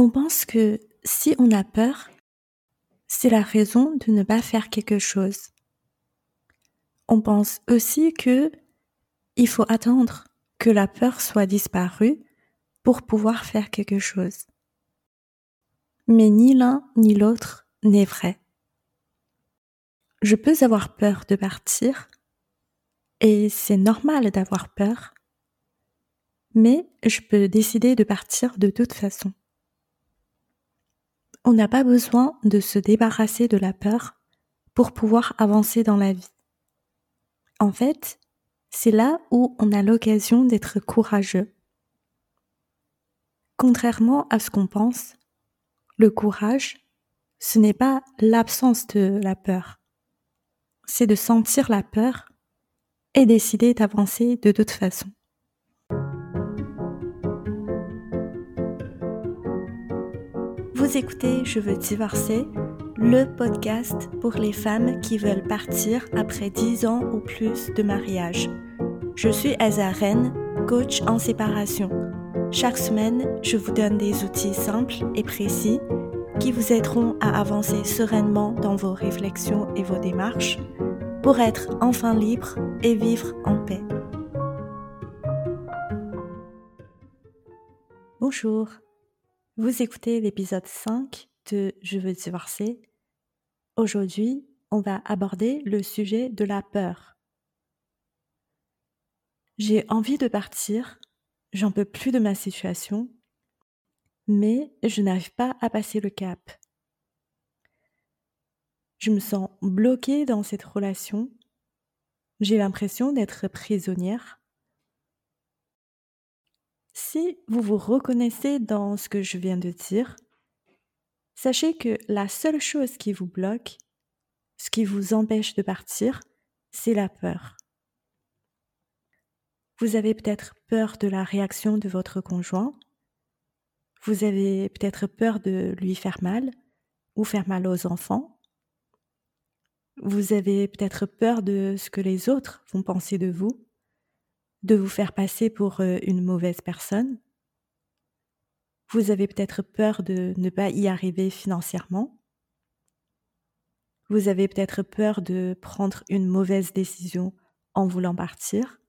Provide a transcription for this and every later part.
On pense que si on a peur, c'est la raison de ne pas faire quelque chose. On pense aussi que il faut attendre que la peur soit disparue pour pouvoir faire quelque chose. Mais ni l'un ni l'autre n'est vrai. Je peux avoir peur de partir, et c'est normal d'avoir peur, mais je peux décider de partir de toute façon. On n'a pas besoin de se débarrasser de la peur pour pouvoir avancer dans la vie. En fait, c'est là où on a l'occasion d'être courageux. Contrairement à ce qu'on pense, le courage, ce n'est pas l'absence de la peur. C'est de sentir la peur et décider d'avancer de toute façon. Vous écoutez Je veux divorcer, le podcast pour les femmes qui veulent partir après 10 ans ou plus de mariage. Je suis Azaren, coach en séparation. Chaque semaine, je vous donne des outils simples et précis qui vous aideront à avancer sereinement dans vos réflexions et vos démarches pour être enfin libre et vivre en paix. Bonjour, vous écoutez l'épisode 5 de Je veux divorcer. Aujourd'hui, on va aborder le sujet de la peur. J'ai envie de partir, j'en peux plus de ma situation, mais je n'arrive pas à passer le cap. Je me sens bloquée dans cette relation, j'ai l'impression d'être prisonnière. Si vous vous reconnaissez dans ce que je viens de dire, sachez que la seule chose qui vous bloque, ce qui vous empêche de partir, c'est la peur. Vous avez peut-être peur de la réaction de votre conjoint. Vous avez peut-être peur de lui faire mal ou faire mal aux enfants. Vous avez peut-être peur de ce que les autres vont penser de vous, de vous faire passer pour euh, une mauvaise personne. Vous avez peut-être peur de ne pas y arriver financièrement. Vous avez peut-être peur de prendre une mauvaise décision en voulant partir.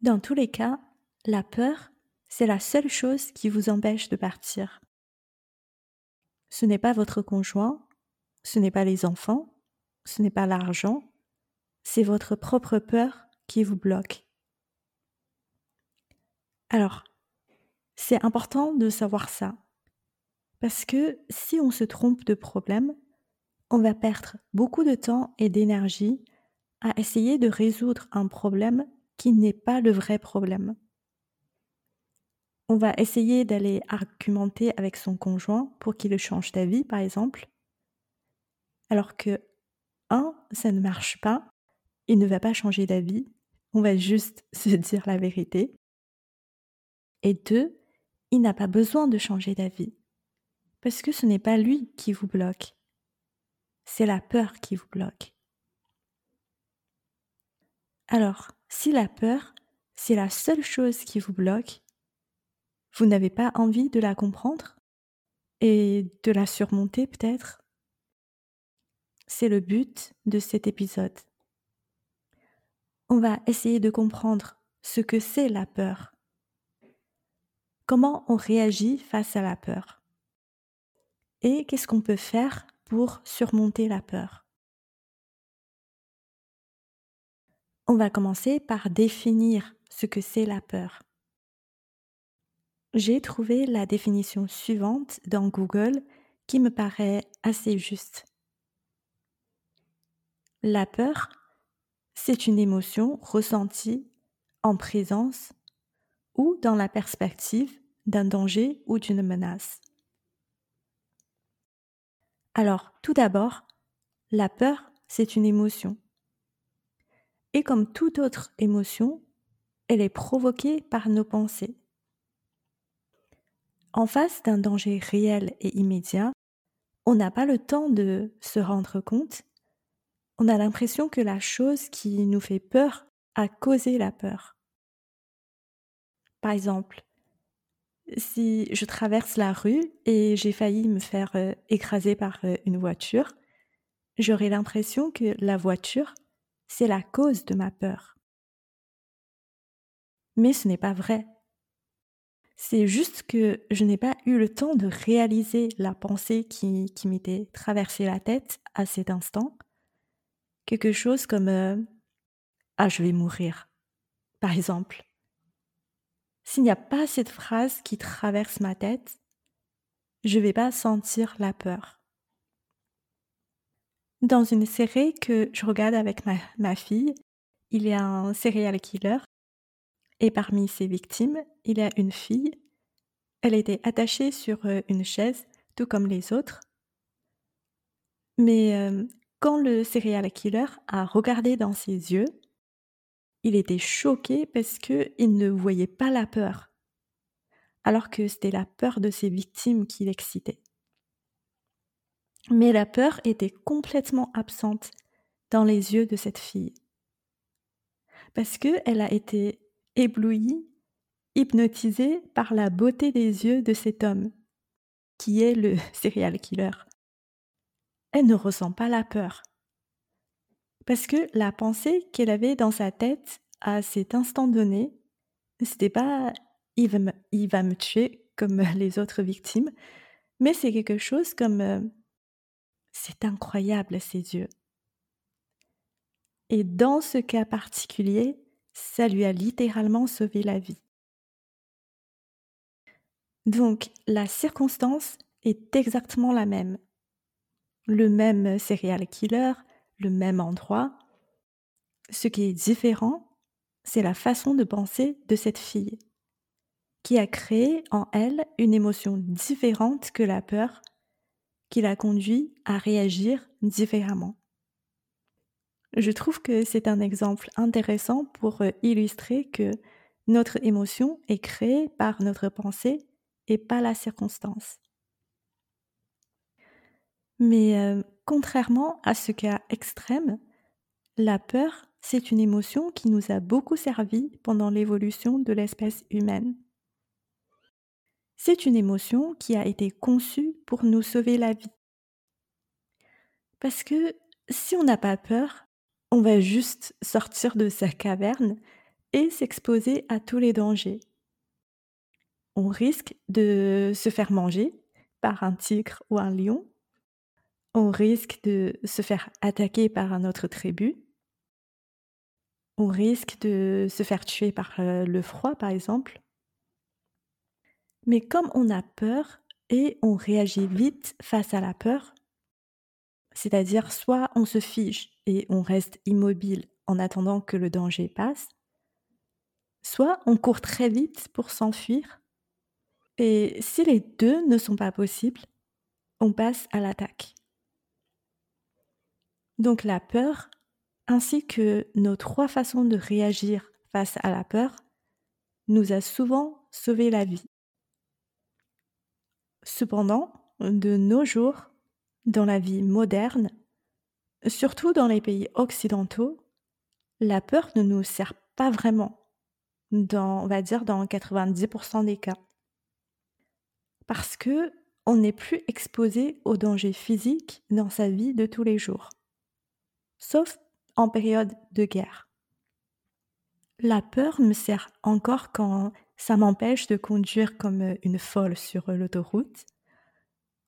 Dans tous les cas, la peur, c'est la seule chose qui vous empêche de partir. Ce n'est pas votre conjoint, ce n'est pas les enfants, ce n'est pas l'argent, c'est votre propre peur qui vous bloque. Alors, c'est important de savoir ça, parce que si on se trompe de problème, on va perdre beaucoup de temps et d'énergie à essayer de résoudre un problème qui n'est pas le vrai problème. On va essayer d'aller argumenter avec son conjoint pour qu'il change d'avis, par exemple. Alors que, un, ça ne marche pas, il ne va pas changer d'avis, on va juste se dire la vérité. Et deux, il n'a pas besoin de changer d'avis, parce que ce n'est pas lui qui vous bloque, c'est la peur qui vous bloque. Alors, si la peur, c'est la seule chose qui vous bloque, vous n'avez pas envie de la comprendre? Et de la surmonter peut-être? C'est le but de cet épisode. On va essayer de comprendre ce que c'est la peur. Comment on réagit face à la peur? Et qu'est-ce qu'on peut faire pour surmonter la peur? On va commencer par définir ce que c'est la peur. J'ai trouvé la définition suivante dans Google qui me paraît assez juste. La peur, c'est une émotion ressentie en présence ou dans la perspective d'un danger ou d'une menace. Alors, tout d'abord, la peur, c'est une émotion. Et comme toute autre émotion, elle est provoquée par nos pensées. En face d'un danger réel et immédiat, on n'a pas le temps de se rendre compte. On a l'impression que la chose qui nous fait peur a causé la peur. Par exemple, si je traverse la rue et j'ai failli me faire euh, écraser par euh, une voiture, j'aurais l'impression que la voiture, c'est la cause de ma peur. Mais ce n'est pas vrai. C'est juste que je n'ai pas eu le temps de réaliser la pensée qui m'était traversée la tête à cet instant. Quelque chose comme euh, Ah, je vais mourir, par exemple. S'il n'y a pas cette phrase qui traverse ma tête, je ne vais pas sentir la peur. Dans une série que je regarde avec ma, ma fille, il y a un serial killer et parmi ses victimes, il y a une fille. Elle était attachée sur euh, une chaise, tout comme les autres. Mais euh, quand le serial killer a regardé dans ses yeux, il était choqué parce qu'il ne voyait pas la peur, alors que c'était la peur de ses victimes qui l'excitait. Mais la peur était complètement absente dans les yeux de cette fille, parce qu'elle a été éblouie, hypnotisée par la beauté des yeux de cet homme, qui est le serial killer. Elle ne ressent pas la peur. Parce que la pensée qu'elle avait dans sa tête à cet instant donné, c'était pas il va, me, tuer comme les autres victimes, mais c'est quelque chose comme euh, c'est incroyable ses yeux. Et dans ce cas particulier, ça lui a littéralement sauvé la vie. Donc, la circonstance est exactement la même. Le même serial killer, le même endroit. Ce qui est différent, c'est la façon de penser de cette fille, qui a créé en elle une émotion différente que la peur, qui l'a conduit à réagir différemment. Je trouve que c'est un exemple intéressant pour euh, illustrer que notre émotion est créée par notre pensée et pas la circonstance. Mais euh, contrairement à ce cas extrême, la peur, c'est une émotion qui nous a beaucoup servi pendant l'évolution de l'espèce humaine. C'est une émotion qui a été conçue pour nous sauver la vie. Parce que si on n'a pas peur, on va juste sortir de sa caverne et s'exposer à tous les dangers. On risque de se faire manger par un tigre ou un lion. On risque de se faire attaquer par un autre tribu. On risque de se faire tuer par euh, le froid, par exemple. Mais comme on a peur et on réagit vite face à la peur, c'est-à-dire soit on se fige et on reste immobile en attendant que le danger passe, soit on court très vite pour s'enfuir. Et si les deux ne sont pas possibles, on passe à l'attaque. Donc la peur, ainsi que nos trois façons de réagir face à la peur, nous a souvent sauvé la vie. Cependant, de nos jours, dans la vie moderne, surtout dans les pays occidentaux, la peur ne nous sert pas vraiment, dans, on va dire dans 90% des cas. Parce que on n'est plus exposé aux dangers physiques dans sa vie de tous les jours, sauf en période de guerre. La peur me sert encore quand ça m'empêche de conduire comme une folle sur l'autoroute,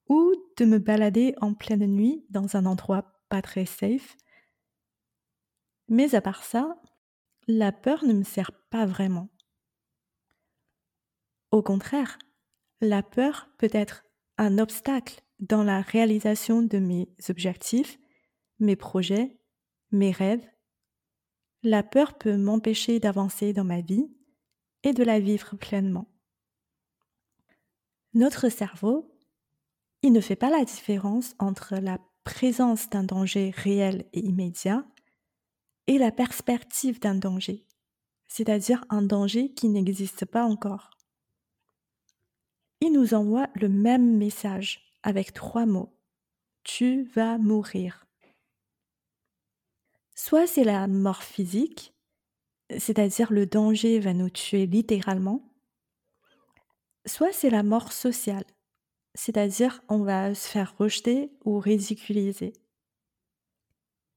ou de me balader en pleine nuit dans un endroit pas très safe. Mais à part ça, la peur ne me sert pas vraiment. Au contraire, la peur peut être un obstacle dans la réalisation de mes objectifs, mes projets, mes rêves. La peur peut m'empêcher d'avancer dans ma vie et de la vivre pleinement. Notre cerveau il ne fait pas la différence entre la présence d'un danger réel et immédiat et la perspective d'un danger, c'est-à-dire un danger qui n'existe pas encore. Il nous envoie le même message avec trois mots. Tu vas mourir. Soit c'est la mort physique, c'est-à-dire le danger va nous tuer littéralement, soit c'est la mort sociale, c'est-à-dire on va se faire rejeter ou ridiculiser.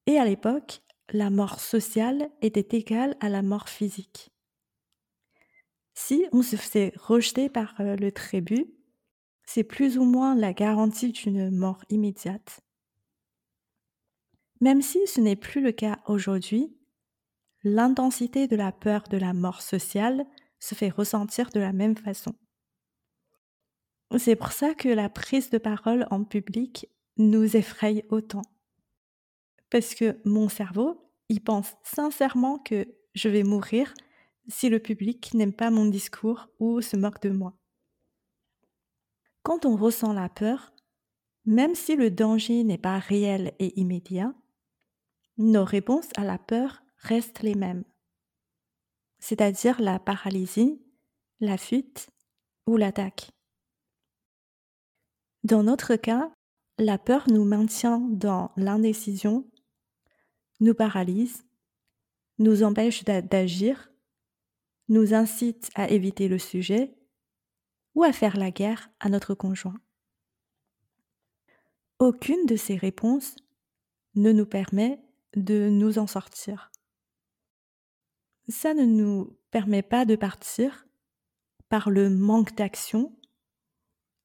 Et à l'époque, la mort sociale était égale à la mort physique. Si on se faisait rejeter par euh, le tribut, c'est plus ou moins la garantie d'une mort immédiate. Même si ce n'est plus le cas aujourd'hui, l'intensité de la peur de la mort sociale se fait ressentir de la même façon. C'est pour ça que la prise de parole en public nous effraie autant. Parce que mon cerveau, il pense sincèrement que je vais mourir si le public n'aime pas mon discours ou se moque de moi. Quand on ressent la peur, même si le danger n'est pas réel et immédiat, nos réponses à la peur restent les mêmes, c'est-à-dire la paralysie, la fuite ou l'attaque. Dans notre cas, la peur nous maintient dans l'indécision, nous paralyse, nous empêche d'agir, nous incite à éviter le sujet ou à faire la guerre à notre conjoint. Aucune de ces réponses ne nous permet de nous en sortir. Ça ne nous permet pas de partir par le manque d'action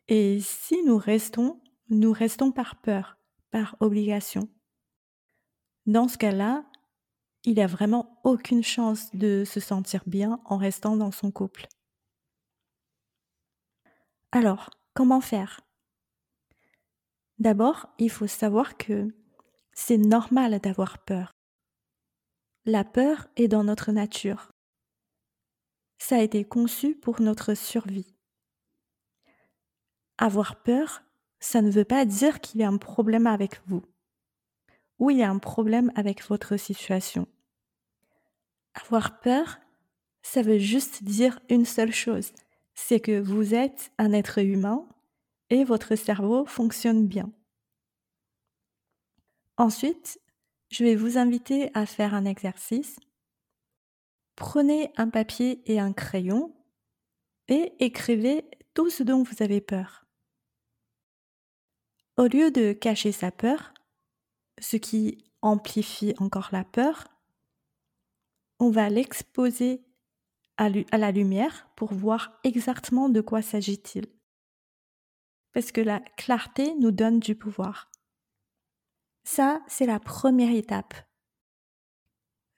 et si nous restons, nous restons par peur, par obligation. Dans ce cas-là, il n'y a vraiment aucune chance de se sentir bien en restant dans son couple. Alors, comment faire? D'abord, il faut savoir que c'est normal d'avoir peur. La peur est dans notre nature. Ça a été conçu pour notre survie. Avoir peur, ça ne veut pas dire qu'il y a un problème avec vous ou il y a un problème avec votre situation. Avoir peur, ça veut juste dire une seule chose, c'est que vous êtes un être humain et votre cerveau fonctionne bien. Ensuite, je vais vous inviter à faire un exercice. Prenez un papier et un crayon et écrivez tout ce dont vous avez peur. Au lieu de cacher sa peur, ce qui amplifie encore la peur, on va l'exposer à, la lumière pour voir exactement de quoi s'agit-il. Parce que la clarté nous donne du pouvoir. Ça, c'est la première étape.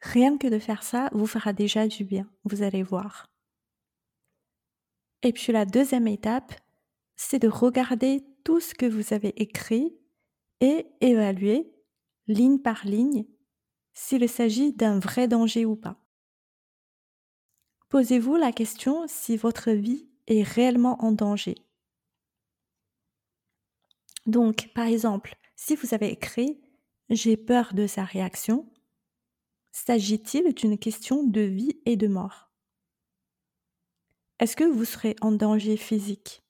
Rien que de faire ça vous fera déjà du bien, vous allez voir. Et puis la deuxième étape, c'est de regarder tout ce que vous avez écrit et évaluer, ligne par ligne, s'il s'agit d'un vrai danger ou pas. Posez-vous la question si votre vie est réellement en danger. Donc, par exemple, si vous avez écrit J'ai peur de sa réaction, s'agit-il d'une question de vie et de mort? Est-ce que vous serez en danger physique?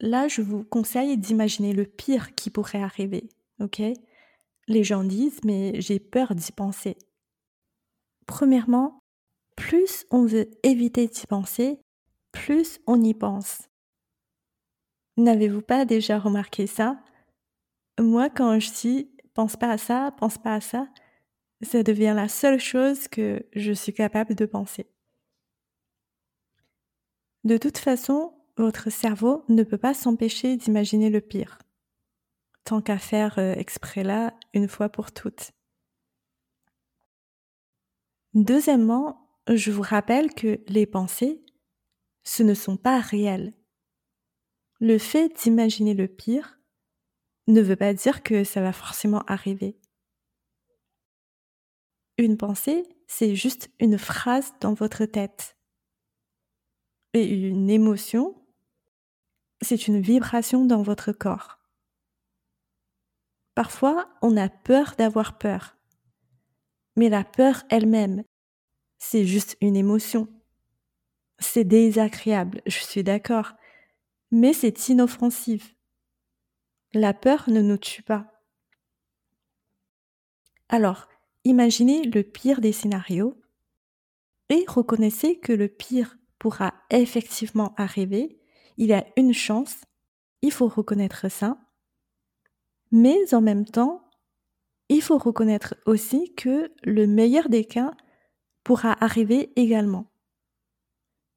Là, je vous conseille d'imaginer le pire qui pourrait arriver, ok? Les gens disent, mais j'ai peur d'y penser. Premièrement, plus on veut éviter d'y penser, plus on y pense. N'avez-vous pas déjà remarqué ça? Moi, quand je dis pense pas à ça, pense pas à ça, ça devient la seule chose que je suis capable de penser. De toute façon, votre cerveau ne peut pas s'empêcher d'imaginer le pire. Tant qu'à faire euh, exprès là, une fois pour toutes. Deuxièmement, je vous rappelle que les pensées, ce ne sont pas réelles. Le fait d'imaginer le pire ne veut pas dire que ça va forcément arriver. Une pensée, c'est juste une phrase dans votre tête. Et une émotion, c'est une vibration dans votre corps. Parfois, on a peur d'avoir peur. Mais la peur elle-même, c'est juste une émotion. C'est désagréable, je suis d'accord, mais c'est inoffensif. La peur ne nous tue pas. Alors, imaginez le pire des scénarios et reconnaissez que le pire pourra effectivement arriver. Il y a une chance, il faut reconnaître ça. Mais en même temps, il faut reconnaître aussi que le meilleur des cas pourra arriver également,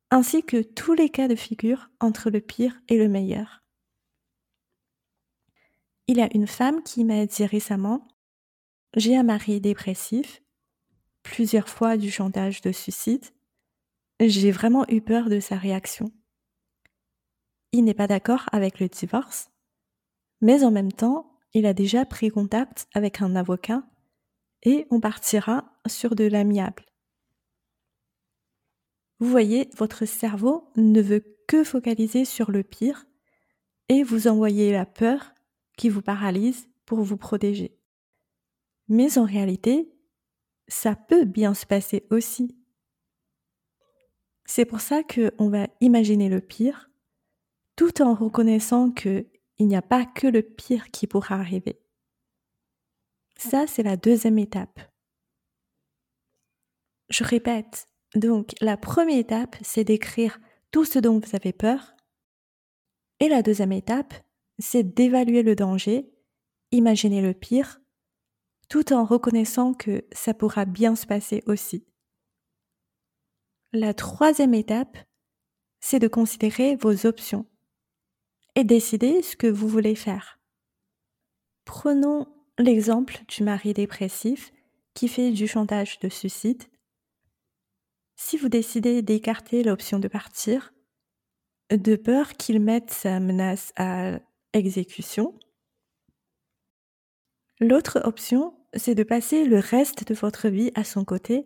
ainsi que tous les cas de figure entre le pire et le meilleur. Il y a une femme qui m'a dit récemment J'ai un mari dépressif, plusieurs fois du chantage de suicide. J'ai vraiment eu peur de sa réaction. Il n'est pas d'accord avec le divorce, mais en même temps, il a déjà pris contact avec un avocat et on partira sur de l'amiable. Vous voyez, votre cerveau ne veut que focaliser sur le pire et vous envoyer la peur qui vous paralyse pour vous protéger. Mais en réalité, ça peut bien se passer aussi. C'est pour ça qu'on va imaginer le pire, tout en reconnaissant qu'il n'y a pas que le pire qui pourra arriver. Ça, c'est la deuxième étape. Je répète, donc la première étape, c'est d'écrire tout ce dont vous avez peur. Et la deuxième étape, c'est d'évaluer le danger, imaginer le pire, tout en reconnaissant que ça pourra bien se passer aussi. La troisième étape, c'est de considérer vos options et décider ce que vous voulez faire. Prenons l'exemple du mari dépressif qui fait du chantage de suicide. Si vous décidez d'écarter l'option de partir, de peur qu'il mette sa menace à exécution, l'autre option, c'est de passer le reste de votre vie à son côté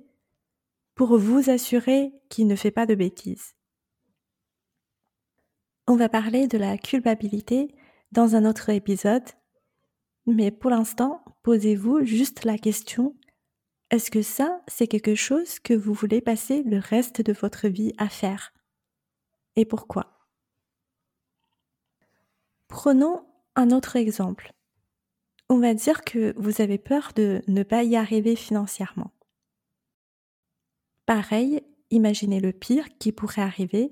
pour vous assurer qu'il ne fait pas de bêtises. On va parler de la culpabilité dans un autre épisode, mais pour l'instant, posez-vous juste la question, est-ce que ça, c'est quelque chose que vous voulez passer le reste de votre vie à faire? Et pourquoi? Prenons un autre exemple. On va dire que vous avez peur de ne pas y arriver financièrement. Pareil, imaginez le pire qui pourrait arriver,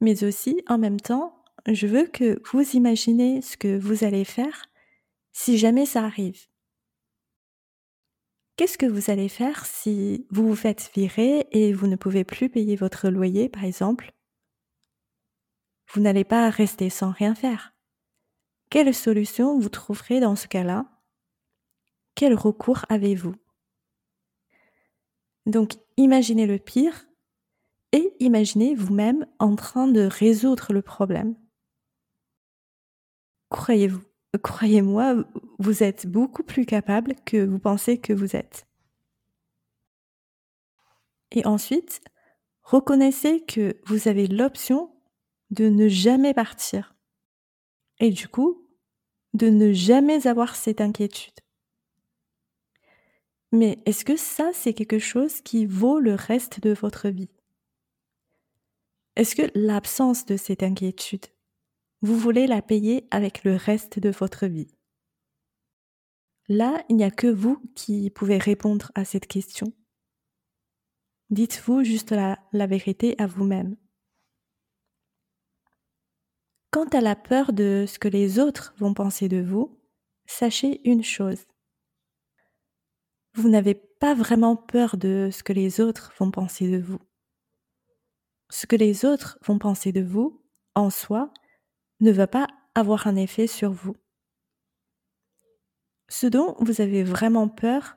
mais aussi en même temps, je veux que vous imaginez ce que vous allez faire si jamais ça arrive. Qu'est-ce que vous allez faire si vous vous faites virer et vous ne pouvez plus payer votre loyer, par exemple? Vous n'allez pas rester sans rien faire. Quelle solution vous trouverez dans ce cas-là? Quel recours avez-vous? Donc imaginez le pire et imaginez vous-même en train de résoudre le problème. Croyez-vous, croyez-moi, vous êtes beaucoup plus capable que vous pensez que vous êtes. Et ensuite, reconnaissez que vous avez l'option de ne jamais partir. Et du coup, de ne jamais avoir cette inquiétude. Mais est-ce que ça, c'est quelque chose qui vaut le reste de votre vie? Est-ce que l'absence de cette inquiétude, vous voulez la payer avec le reste de votre vie? Là, il n'y a que vous qui pouvez répondre à cette question. Dites-vous juste la, vérité à vous-même. Quant à la peur de ce que les autres vont penser de vous, sachez une chose. Vous n'avez pas vraiment peur de ce que les autres vont penser de vous. Ce que les autres vont penser de vous, en soi, ne va pas avoir un effet sur vous. Ce dont vous avez vraiment peur,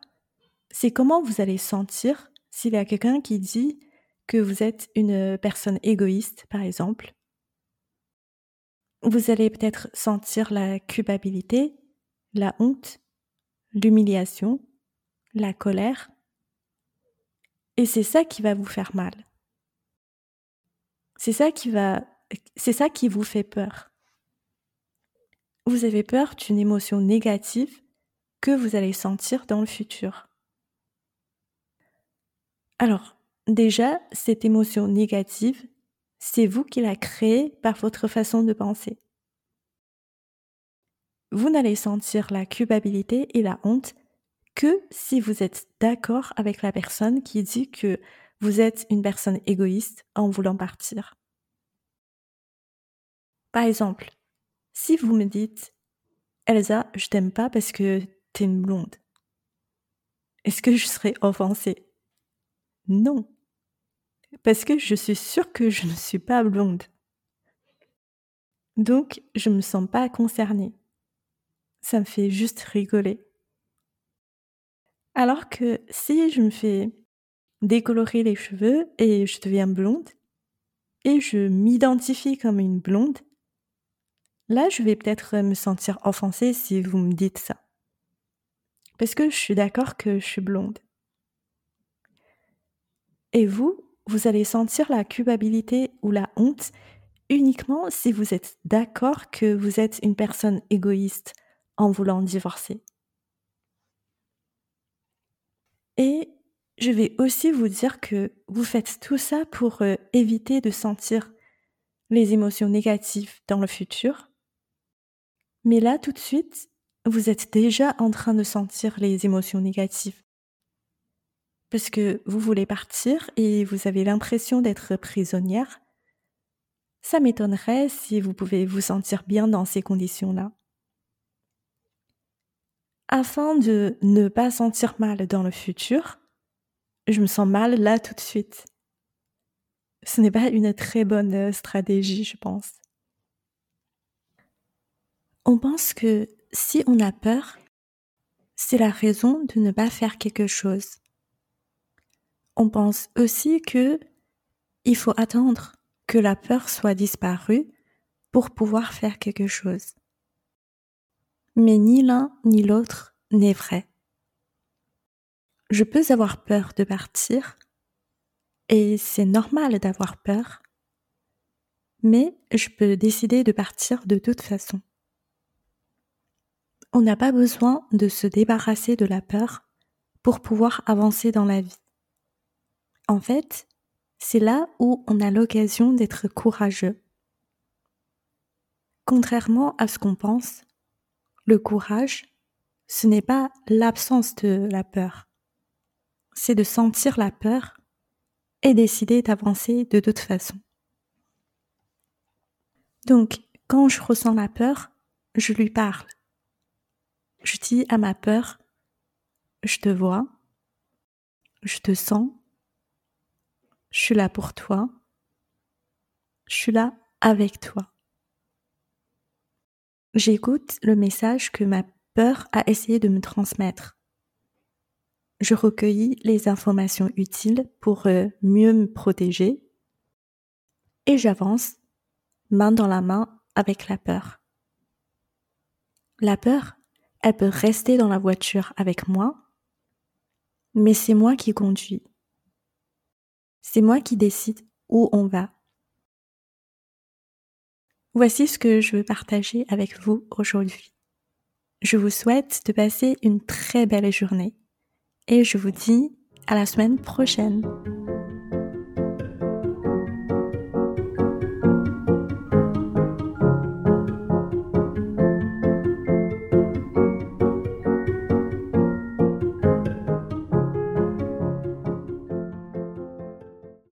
c'est comment vous allez sentir s'il y a quelqu'un qui dit que vous êtes une personne égoïste, par exemple, vous allez peut-être sentir la culpabilité, la honte, l'humiliation, la colère. Et c'est ça qui va vous faire mal. C'est ça qui va c'est ça qui vous fait peur. Vous avez peur d'une émotion négative que vous allez sentir dans le futur. Alors, déjà, cette émotion négative, c'est vous qui la créez par votre façon de penser. Vous n'allez sentir la culpabilité et la honte que si vous êtes d'accord avec la personne qui dit que vous êtes une personne égoïste en voulant partir. Par exemple, si vous me dites Elsa, je t'aime pas parce que t'es une blonde, est-ce que je serais offensée? Non. Parce que je suis sûre que je ne suis pas blonde. Donc, je me sens pas concernée. Ça me fait juste rigoler. Alors que si je me fais décolorer les cheveux et je deviens blonde, et je m'identifie comme une blonde, là je vais peut-être me sentir offensée si vous me dites ça. Parce que je suis d'accord que je suis blonde. Et vous, vous allez sentir la culpabilité ou la honte uniquement si vous êtes d'accord que vous êtes une personne égoïste en voulant divorcer. Et je vais aussi vous dire que vous faites tout ça pour euh, éviter de sentir les émotions négatives dans le futur. Mais là, tout de suite, vous êtes déjà en train de sentir les émotions négatives. Parce que vous voulez partir et vous avez l'impression d'être prisonnière. Ça m'étonnerait si vous pouvez vous sentir bien dans ces conditions-là. Afin de ne pas sentir mal dans le futur, je me sens mal là tout de suite. Ce n'est pas une très bonne stratégie, je pense. On pense que si on a peur, c'est la raison de ne pas faire quelque chose. On pense aussi que il faut attendre que la peur soit disparue pour pouvoir faire quelque chose. Mais ni l'un ni l'autre n'est vrai. Je peux avoir peur de partir, et c'est normal d'avoir peur, mais je peux décider de partir de toute façon. On n'a pas besoin de se débarrasser de la peur pour pouvoir avancer dans la vie. En fait, c'est là où on a l'occasion d'être courageux. Contrairement à ce qu'on pense, le courage, ce n'est pas l'absence de la peur. C'est de sentir la peur et décider d'avancer de toute façon. Donc, quand je ressens la peur, je lui parle. Je dis à ma peur, je te vois, je te sens, je suis là pour toi, je suis là avec toi. J'écoute le message que ma peur a essayé de me transmettre. Je recueillis les informations utiles pour euh, mieux me protéger et j'avance main dans la main avec la peur. La peur, elle peut rester dans la voiture avec moi, mais c'est moi qui conduis. C'est moi qui décide où on va. Voici ce que je veux partager avec vous aujourd'hui. Je vous souhaite de passer une très belle journée et je vous dis à la semaine prochaine.